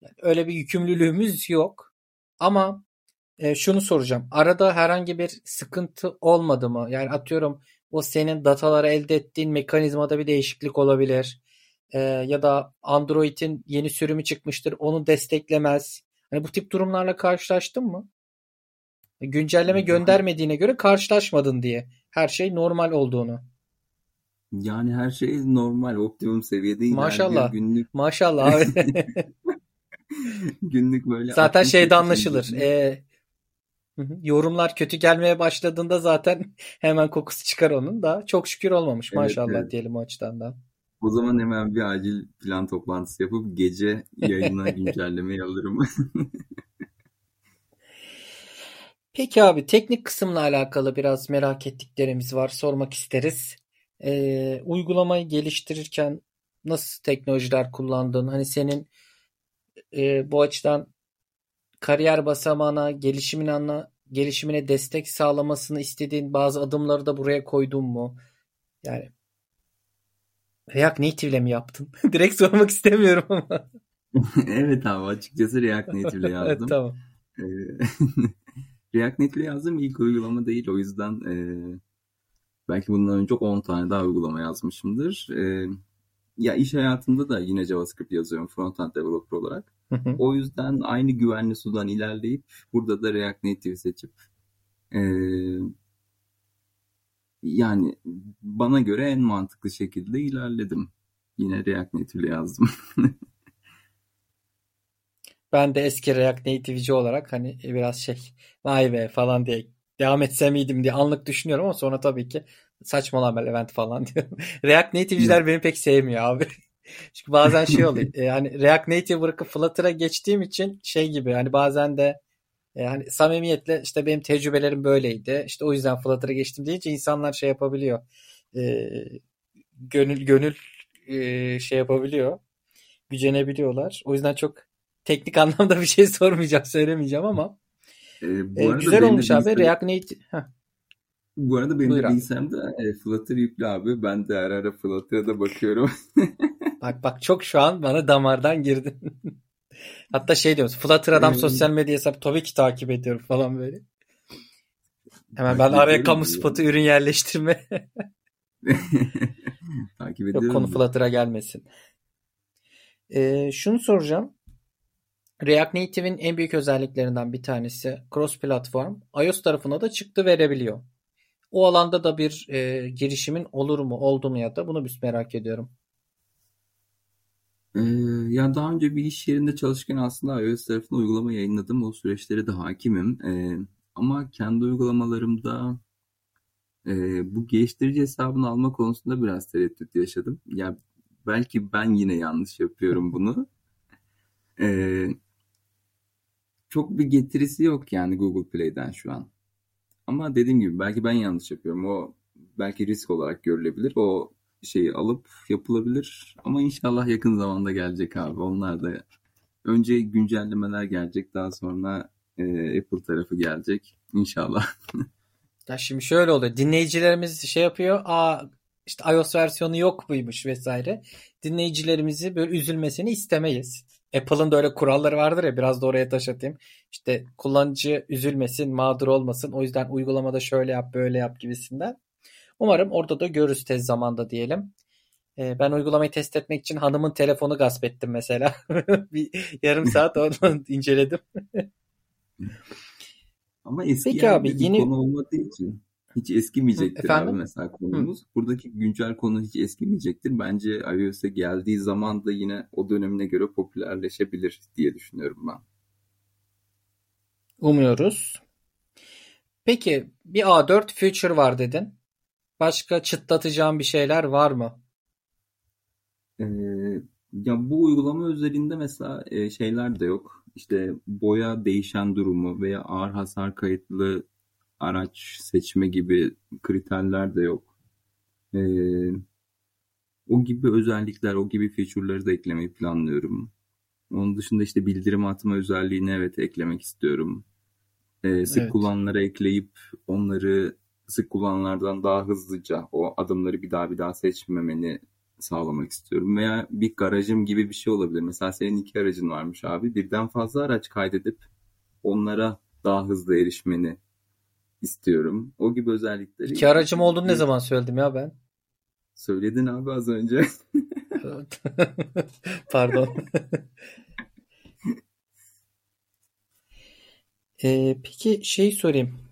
S1: Yani öyle bir yükümlülüğümüz yok. Ama e, şunu soracağım. Arada herhangi bir sıkıntı olmadı mı? Yani atıyorum o senin dataları elde ettiğin mekanizmada bir değişiklik olabilir. E, ya da Android'in yeni sürümü çıkmıştır. Onu desteklemez. Hani bu tip durumlarla karşılaştın mı? Güncelleme göndermediğine göre karşılaşmadın diye. Her şey normal olduğunu.
S2: Yani her şey normal, optimum seviyede.
S1: Maşallah. Günlük. Maşallah abi. [LAUGHS]
S2: günlük böyle.
S1: Zaten şeyde anlaşılır. Ee, yorumlar kötü gelmeye başladığında zaten [LAUGHS] hemen kokusu çıkar onun da. Çok şükür olmamış evet, maşallah evet. diyelim o açıdan da.
S2: O zaman hemen bir acil plan toplantısı yapıp gece yayına [LAUGHS] güncellemeyi alırım. [LAUGHS]
S1: Peki abi teknik kısımla alakalı biraz merak ettiklerimiz var. Sormak isteriz. Ee, uygulamayı geliştirirken nasıl teknolojiler kullandın? Hani senin e, bu açıdan kariyer basamağına, gelişimine, anla, gelişimine destek sağlamasını istediğin bazı adımları da buraya koydun mu? Yani React Native ile mi yaptın? [LAUGHS] Direkt sormak istemiyorum ama. [LAUGHS]
S2: evet abi açıkçası React Native ile [LAUGHS] yazdım. evet, tamam. Ee, React Native yazdığım ilk uygulama değil. O yüzden e, belki bundan önce 10 tane daha uygulama yazmışımdır. E, ya iş hayatında da yine JavaScript yazıyorum frontend developer olarak. o yüzden aynı güvenli sudan ilerleyip burada da React Native seçip e, yani bana göre en mantıklı şekilde ilerledim. Yine React Native ile yazdım. [LAUGHS]
S1: Ben de eski React Native'ci olarak hani biraz şey vay be falan diye devam etsem miydim diye anlık düşünüyorum ama sonra tabii ki saçmalama Levent falan [LAUGHS] diyorum. React Native'ciler beni pek sevmiyor abi. [LAUGHS] Çünkü bazen şey oluyor. Yani React Native bırakıp Flutter'a geçtiğim için şey gibi hani bazen de yani samimiyetle işte benim tecrübelerim böyleydi. İşte o yüzden Flutter'a geçtim deyince insanlar şey yapabiliyor. E, gönül gönül e, şey yapabiliyor. Gücenebiliyorlar. O yüzden çok teknik [LAUGHS] anlamda bir şey sormayacağım, söylemeyeceğim ama e, bu e, güzel olmuş abi. React Native.
S2: Bu arada benim Buyur de bilgisayarımda e, Flutter yüklü abi. Ben de ara ara Flutter'a da bakıyorum. [LAUGHS]
S1: bak bak çok şu an bana damardan girdin. [LAUGHS] Hatta şey diyoruz. Flutter adam ee, sosyal medya hesabı tabii ki takip ediyorum falan böyle. Hemen ben araya kamu spotu ürün yerleştirme. [LAUGHS] takip ediyorum. Yok konu Flutter'a gelmesin. Ee, şunu soracağım. React Native'in en büyük özelliklerinden bir tanesi cross platform. iOS tarafına da çıktı verebiliyor. O alanda da bir e, girişimin olur mu, oldu mu ya da bunu bir merak ediyorum.
S2: Ee, ya daha önce bir iş yerinde çalışırken aslında iOS tarafında uygulama yayınladım. O süreçlere de hakimim. Ee, ama kendi uygulamalarımda e, bu geliştirici hesabını alma konusunda biraz tereddüt yaşadım. Ya belki ben yine yanlış yapıyorum bunu. [LAUGHS] Ee, çok bir getirisi yok yani Google Play'den şu an. Ama dediğim gibi belki ben yanlış yapıyorum. O belki risk olarak görülebilir. O şeyi alıp yapılabilir. Ama inşallah yakın zamanda gelecek abi. Onlar da önce güncellemeler gelecek. Daha sonra e, Apple tarafı gelecek. İnşallah. [LAUGHS]
S1: ya şimdi şöyle oluyor. Dinleyicilerimiz şey yapıyor. Aa işte iOS versiyonu yok muymuş vesaire. Dinleyicilerimizi böyle üzülmesini istemeyiz. Apple'ın da öyle kuralları vardır ya biraz da oraya taş atayım. İşte kullanıcı üzülmesin, mağdur olmasın. O yüzden uygulamada şöyle yap, böyle yap gibisinden. Umarım orada da görürüz tez zamanda diyelim. Ee, ben uygulamayı test etmek için hanımın telefonu gasp ettim mesela. [LAUGHS] bir yarım saat [LAUGHS] onu inceledim.
S2: Ama eski Peki abi, bir yeni... konu olmadığı için hiç eskimeyecektir Efendim? abi mesela konumuz. Hı. Buradaki güncel konu hiç eskimeyecektir. Bence iOS'e geldiği zaman da yine o dönemine göre popülerleşebilir diye düşünüyorum ben.
S1: Umuyoruz. Peki bir A4 Future var dedin. Başka çıtlatacağım bir şeyler var mı?
S2: Ee, ya bu uygulama özelinde mesela e, şeyler de yok. İşte boya değişen durumu veya ağır hasar kayıtlı araç seçme gibi kriterler de yok. Ee, o gibi özellikler, o gibi feature'ları da eklemeyi planlıyorum. Onun dışında işte bildirim atma özelliğini evet eklemek istiyorum. Ee, sık evet. kullananlara ekleyip onları sık kullananlardan daha hızlıca o adımları bir daha bir daha seçmemeni sağlamak istiyorum. Veya bir garajım gibi bir şey olabilir. Mesela senin iki aracın varmış abi. Birden fazla araç kaydedip onlara daha hızlı erişmeni istiyorum. O gibi özellikleri.
S1: İki aracım olduğunu ne zaman söyledim ya ben?
S2: Söyledin abi az önce. [LAUGHS]
S1: Pardon. [LAUGHS] ee, peki şey sorayım.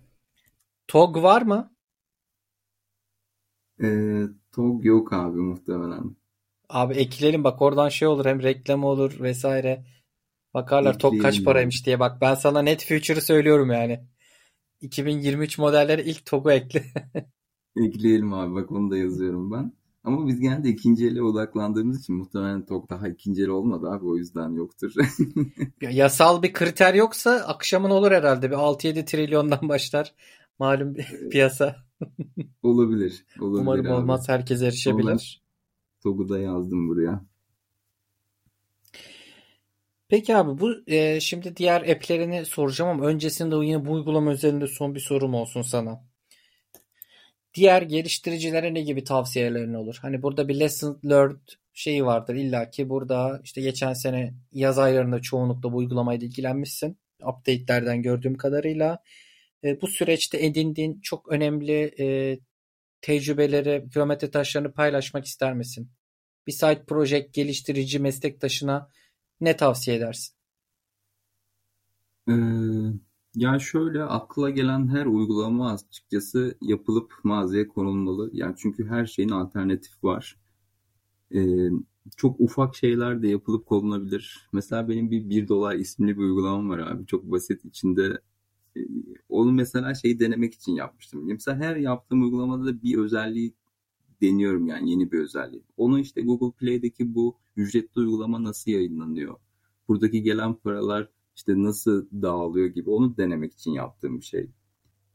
S1: TOG var mı?
S2: Ee, TOG yok abi muhtemelen.
S1: Abi ekleyelim bak oradan şey olur hem reklam olur vesaire. Bakarlar TOG kaç paraymış diye. Bak ben sana net future'ı söylüyorum yani. 2023 modelleri ilk TOG'u ekle. [LAUGHS]
S2: Ekleyelim abi bak onu da yazıyorum ben. Ama biz genelde ikinci ele odaklandığımız için muhtemelen TOG daha ikinci el olmadı abi o yüzden yoktur. [LAUGHS]
S1: Yasal bir kriter yoksa akşamın olur herhalde. Bir 6-7 trilyondan başlar. Malum piyasa.
S2: olabilir. olabilir
S1: Umarım abi. olmaz. Herkes erişebilir.
S2: TOG'u da yazdım buraya.
S1: Peki abi bu e, şimdi diğer app'lerini soracağım ama öncesinde yine bu uygulama üzerinde son bir sorum olsun sana. Diğer geliştiricilere ne gibi tavsiyelerin olur? Hani burada bir lesson learned şeyi vardır illa ki burada işte geçen sene yaz aylarında çoğunlukla bu uygulamayla ilgilenmişsin. Update'lerden gördüğüm kadarıyla. E, bu süreçte edindiğin çok önemli e, tecrübeleri, kilometre taşlarını paylaşmak ister misin? Bir site project geliştirici meslektaşına ne tavsiye edersin?
S2: Ee, yani şöyle akla gelen her uygulama açıkçası yapılıp mağazaya konulmalı. Yani çünkü her şeyin alternatif var. Ee, çok ufak şeyler de yapılıp konulabilir. Mesela benim bir 1 dolar isimli bir uygulamam var abi. Çok basit içinde onu mesela şeyi denemek için yapmıştım. Mesela her yaptığım uygulamada da bir özelliği deniyorum yani yeni bir özelliği. Onu işte Google Play'deki bu ücretli uygulama nasıl yayınlanıyor? Buradaki gelen paralar işte nasıl dağılıyor gibi onu denemek için yaptığım bir şey.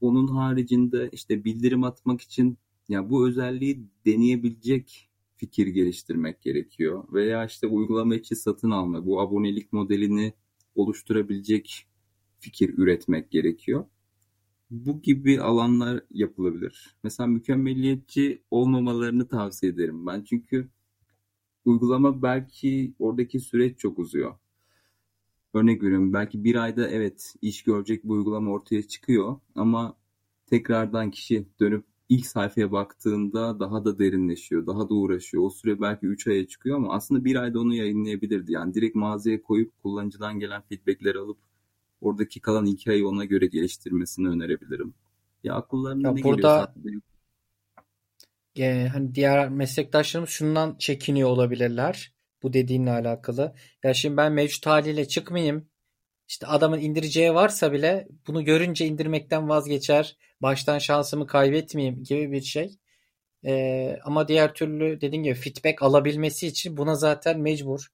S2: Onun haricinde işte bildirim atmak için ya bu özelliği deneyebilecek fikir geliştirmek gerekiyor. Veya işte uygulama içi satın alma, bu abonelik modelini oluşturabilecek fikir üretmek gerekiyor. Bu gibi alanlar yapılabilir. Mesela mükemmeliyetçi olmamalarını tavsiye ederim ben. Çünkü uygulama belki oradaki süreç çok uzuyor. Örnek veriyorum belki bir ayda evet iş görecek bu uygulama ortaya çıkıyor ama tekrardan kişi dönüp ilk sayfaya baktığında daha da derinleşiyor, daha da uğraşıyor. O süre belki 3 aya çıkıyor ama aslında bir ayda onu yayınlayabilirdi. Yani direkt mağazaya koyup kullanıcıdan gelen feedbackleri alıp oradaki kalan 2 ayı ona göre geliştirmesini önerebilirim. Ya akıllarına
S1: Ya
S2: ne
S1: burada
S2: geliyorsa
S1: e, hani diğer meslektaşlarımız şundan çekiniyor olabilirler. Bu dediğinle alakalı. Ya şimdi ben mevcut haliyle çıkmayayım. İşte adamın indireceği varsa bile bunu görünce indirmekten vazgeçer. Baştan şansımı kaybetmeyeyim gibi bir şey. Ee, ama diğer türlü dediğim gibi feedback alabilmesi için buna zaten mecbur.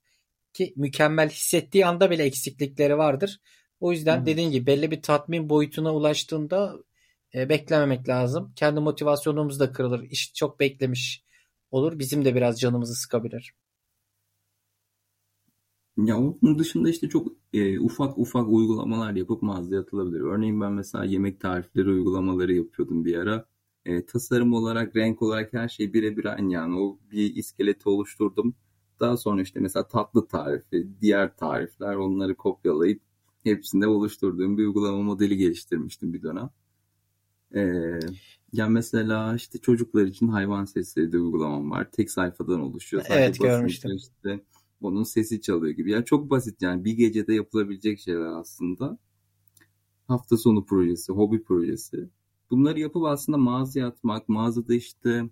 S1: Ki mükemmel hissettiği anda bile eksiklikleri vardır. O yüzden dediğim
S2: evet.
S1: gibi belli bir tatmin boyutuna ulaştığında e, beklememek lazım. Kendi motivasyonumuz da kırılır. İş çok beklemiş olur. Bizim de biraz canımızı sıkabilir.
S2: Ya onun dışında işte çok e, ufak ufak uygulamalar yapıp mağazaya atılabilir. Örneğin ben mesela yemek tarifleri uygulamaları yapıyordum bir ara. E, tasarım olarak, renk olarak her şey birebir aynı yani. O bir iskeleti oluşturdum. Daha sonra işte mesela tatlı tarifi, diğer tarifler onları kopyalayıp hepsinde oluşturduğum bir uygulama modeli geliştirmiştim bir dönem. E, ya mesela işte çocuklar için hayvan sesleri de uygulamam var. Tek sayfadan oluşuyor.
S1: Evet
S2: Sadece basınca
S1: görmüştüm.
S2: işte onun sesi çalıyor gibi. Yani çok basit yani bir gecede yapılabilecek şeyler aslında. Hafta sonu projesi, hobi projesi. Bunları yapıp aslında mağazaya atmak, mağazada işte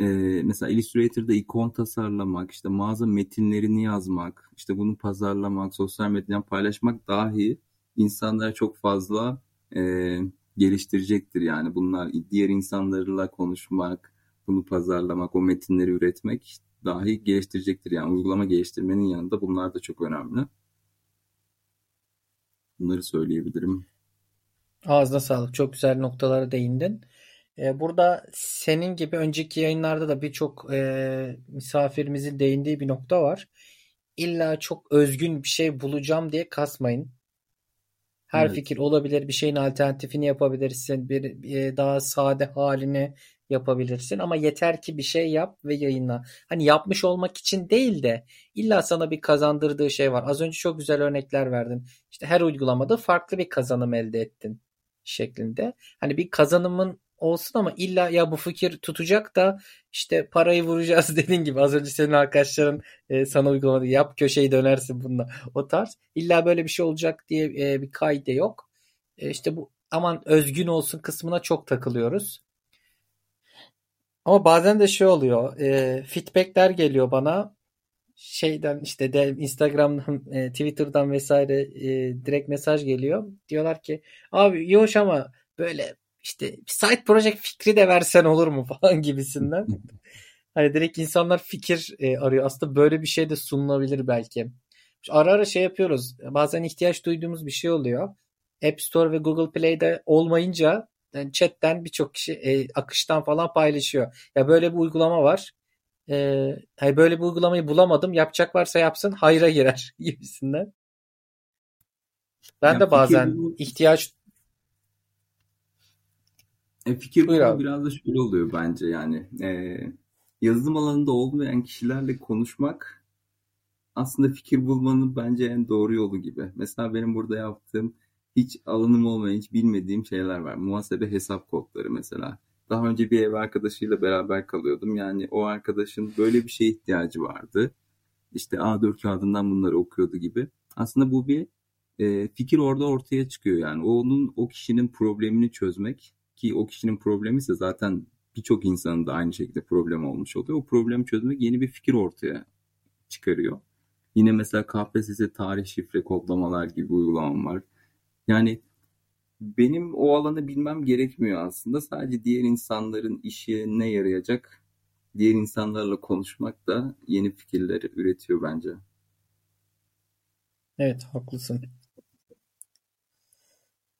S2: e, mesela Illustrator'da ikon tasarlamak, işte mağaza metinlerini yazmak, işte bunu pazarlamak, sosyal medyadan paylaşmak dahi insanlara çok fazla e, geliştirecektir. Yani bunlar diğer insanlarla konuşmak, bunu pazarlamak, o metinleri üretmek dahi geliştirecektir. Yani uygulama geliştirmenin yanında bunlar da çok önemli. Bunları söyleyebilirim.
S1: Ağzına sağlık. Çok güzel noktalara değindin. Ee, burada senin gibi önceki yayınlarda da birçok e, misafirimizin değindiği bir nokta var. İlla çok özgün bir şey bulacağım diye kasmayın. Her
S2: Evet.
S1: fikir olabilir. Bir şeyin alternatifini yapabilirsin. Bir, bir daha sade halini yapabilirsin. Ama yeter ki bir şey yap ve yayınla. Hani yapmış olmak için değil de illa sana bir kazandırdığı şey var. Az önce çok güzel örnekler verdin. İşte her uygulamada farklı bir kazanım elde ettin şeklinde. Hani bir kazanımın olsun ama illa ya bu fikir tutacak da işte parayı vuracağız [LAUGHS] dediğin gibi az önce senin arkadaşların e, sana uygulamadı yap köşeyi dönersin bununla o tarz. İlla böyle bir şey olacak diye e, bir kaide yok. E, işte bu aman özgün olsun kısmına çok takılıyoruz. Ama bazen de şey oluyor. E, feedbackler geliyor bana. Şeyden işte de Instagram'dan, e, Twitter'dan vesaire e, direkt mesaj geliyor. Diyorlar ki abi iyi ama böyle işte bir side project fikri de versen olur mu [LAUGHS] falan gibisinden. Hani direkt insanlar fikir e, arıyor. Aslında böyle bir şey de sunulabilir belki. Ara ara şey yapıyoruz. Bazen ihtiyaç duyduğumuz bir şey oluyor. App Store ve Google Play'de olmayınca yani chatten birçok kişi e, akıştan falan paylaşıyor. Ya böyle bir uygulama var. E, hani böyle bir uygulamayı bulamadım. Yapacak varsa yapsın. Hayra girer [LAUGHS] gibisinden. Ben
S2: Ya
S1: de bazen
S2: bulma,
S1: ihtiyaç
S2: e, fikir
S1: buyur abi.
S2: biraz da şöyle oluyor bence yani. E, yazılım alanında olmayan kişilerle konuşmak aslında fikir bulmanın bence en doğru yolu gibi. Mesela benim burada yaptığım hiç alanım olmayan, hiç bilmediğim şeyler var. Muhasebe hesap kodları mesela. Daha önce bir ev arkadaşıyla beraber kalıyordum. Yani o arkadaşın böyle bir şeye ihtiyacı vardı. İşte A4 kağıdından bunları okuyordu gibi. Aslında bu bir e, fikir orada ortaya çıkıyor yani. Onun o kişinin problemini çözmek ki o kişinin problemi ise zaten birçok insanın da aynı şekilde problem olmuş oluyor. O problemi çözmek yeni bir fikir ortaya çıkarıyor. Yine mesela KPSS tarih şifre kodlamalar gibi uygulamam var. Yani benim o alanı bilmem gerekmiyor aslında. Sadece diğer insanların işi ne yarayacak, diğer insanlarla konuşmak da yeni fikirler üretiyor bence.
S1: Evet, haklısın.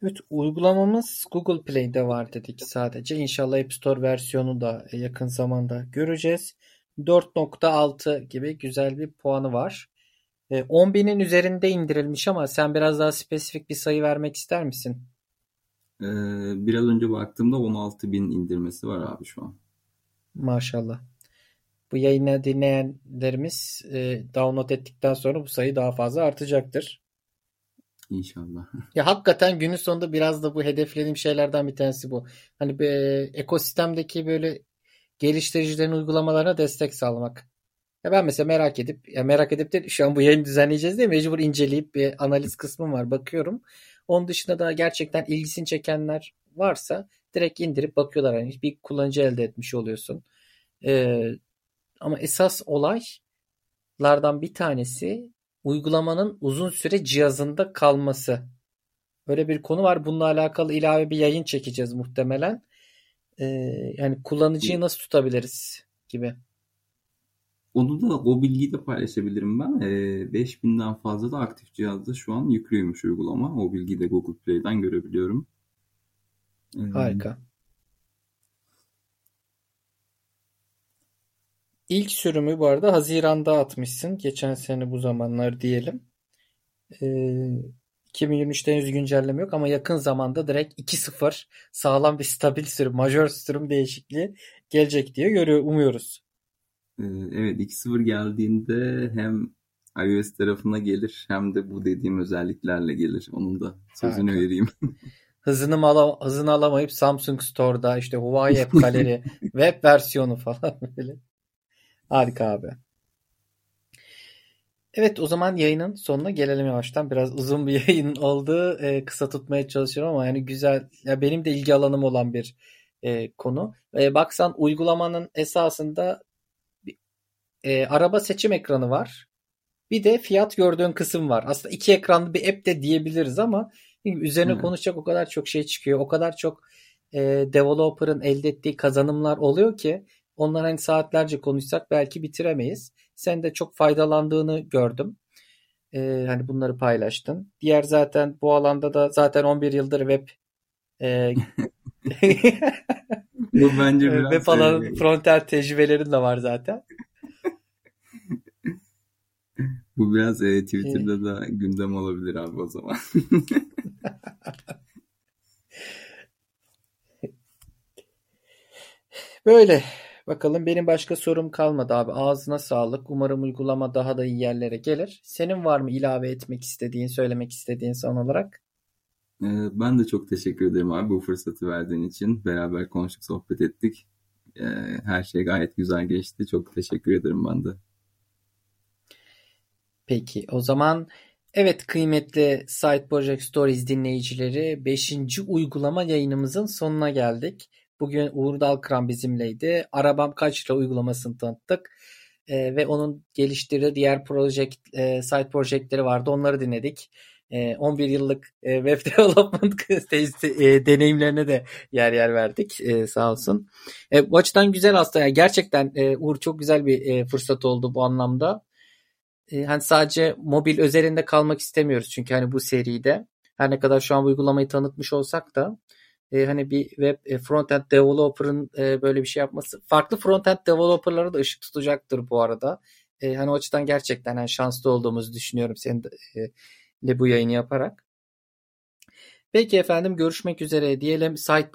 S1: Evet, uygulamamız Google Play'de var dedik sadece. İnşallah App Store versiyonu da yakın zamanda göreceğiz. 4.6 gibi güzel bir puanı var. 10.000'in e, üzerinde indirilmiş ama sen biraz daha spesifik bir sayı vermek ister misin?
S2: Ee, biraz önce baktığımda 16.000 indirmesi var abi şu an.
S1: Maşallah. Bu yayını dinleyenlerimiz e, download ettikten sonra bu sayı daha fazla artacaktır.
S2: İnşallah. [LAUGHS]
S1: Ya hakikaten günün sonunda biraz da bu hedeflediğim şeylerden bir tanesi bu. Hani bir ekosistemdeki böyle geliştiricilerin uygulamalarına destek sağlamak. Ya ben mesela merak edip ya merak edip de şu an bu yayını düzenleyeceğiz diye mecbur inceleyip bir analiz kısmım var bakıyorum. Onun dışında da gerçekten ilgisini çekenler varsa direkt indirip bakıyorlar. Yani bir kullanıcı elde etmiş oluyorsun. Ee, ama esas olaylardan bir tanesi uygulamanın uzun süre cihazında kalması. Öyle bir konu var. Bununla alakalı ilave bir yayın çekeceğiz muhtemelen. Ee, yani kullanıcıyı nasıl tutabiliriz gibi.
S2: Onu da o bilgiyi de paylaşabilirim ben. Ee, 5000'den fazla da aktif cihazda şu an yüklüymüş uygulama. O bilgiyi de Google Play'den görebiliyorum.
S1: E, Harika. İlk sürümü bu arada Haziran'da atmışsın. Geçen sene bu zamanlar diyelim. Ee, 2023'te henüz güncelleme yok ama yakın zamanda direkt 2.0 sağlam bir stabil sürüm, majör sürüm değişikliği gelecek diye görüyor, umuyoruz.
S2: Ee, evet 2.0 geldiğinde hem iOS tarafına gelir hem de bu dediğim özelliklerle gelir. Onun da sözünü Harika. vereyim. [LAUGHS]
S1: hızını, ala, hızını alamayıp Samsung Store'da işte Huawei App Gallery [LAUGHS] web versiyonu falan böyle. Harika abi. Evet o zaman yayının sonuna gelelim yavaştan. Biraz uzun bir [LAUGHS] yayın oldu. Ee, kısa tutmaya çalışıyorum ama yani güzel. Ya benim de ilgi alanım olan bir e, konu. E, baksan uygulamanın esasında e, araba seçim ekranı var. Bir de fiyat gördüğün kısım var. Aslında iki ekranlı bir app de diyebiliriz ama üzerine hmm. konuşacak o kadar çok şey çıkıyor. O kadar çok e, developer'ın elde ettiği kazanımlar oluyor ki onlar hani saatlerce konuşsak belki bitiremeyiz. Sen de çok faydalandığını gördüm. Ee, hani bunları paylaştın. Diğer zaten bu alanda da zaten 11 yıldır web e, [LAUGHS]
S2: bu bence [LAUGHS]
S1: biraz web alanı frontend tecrübelerin de var zaten. [LAUGHS]
S2: Bu biraz e, Twitter'da da gündem olabilir abi o zaman.
S1: Böyle. Bakalım benim başka sorum kalmadı abi. Ağzına sağlık. Umarım uygulama daha da iyi yerlere gelir. Senin var mı ilave etmek istediğin, söylemek istediğin son olarak?
S2: Ee, ben de çok teşekkür ederim abi bu fırsatı verdiğin için. Beraber konuştuk, sohbet ettik. Ee, her şey gayet güzel geçti. Çok teşekkür ederim ben de.
S1: Peki o zaman evet kıymetli Site Project Stories dinleyicileri 5. uygulama yayınımızın sonuna geldik. Bugün Uğur Dalkıran bizimleydi. Arabam Kaç'la uygulamasını tanıttık. E, ve onun geliştirdiği diğer project, e, site projeleri vardı. Onları dinledik. E, 11 yıllık e, [LAUGHS] web development [LAUGHS] e, deneyimlerine de yer yer verdik. E, sağ olsun. E, bu açıdan güzel aslında. Yani gerçekten e, Uğur çok güzel bir e, fırsat oldu bu anlamda. E, hani sadece mobil özelinde kalmak istemiyoruz. Çünkü hani bu seride her ne kadar şu an uygulamayı tanıtmış olsak da e, hani bir web e, frontend developer'ın e, böyle bir şey yapması farklı frontend developer'lara da ışık tutacaktır bu arada. E, hani o açıdan gerçekten yani şanslı olduğumuzu düşünüyorum senin de, e, bu yayını yaparak. Peki efendim görüşmek üzere diyelim. Site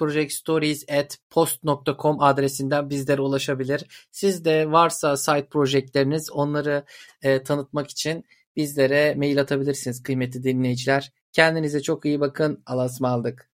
S1: adresinden bizlere ulaşabilir. Siz de varsa site projektleriniz onları e, tanıtmak için bizlere mail atabilirsiniz kıymetli dinleyiciler. Kendinize çok iyi bakın. Allah'a ısmarladık.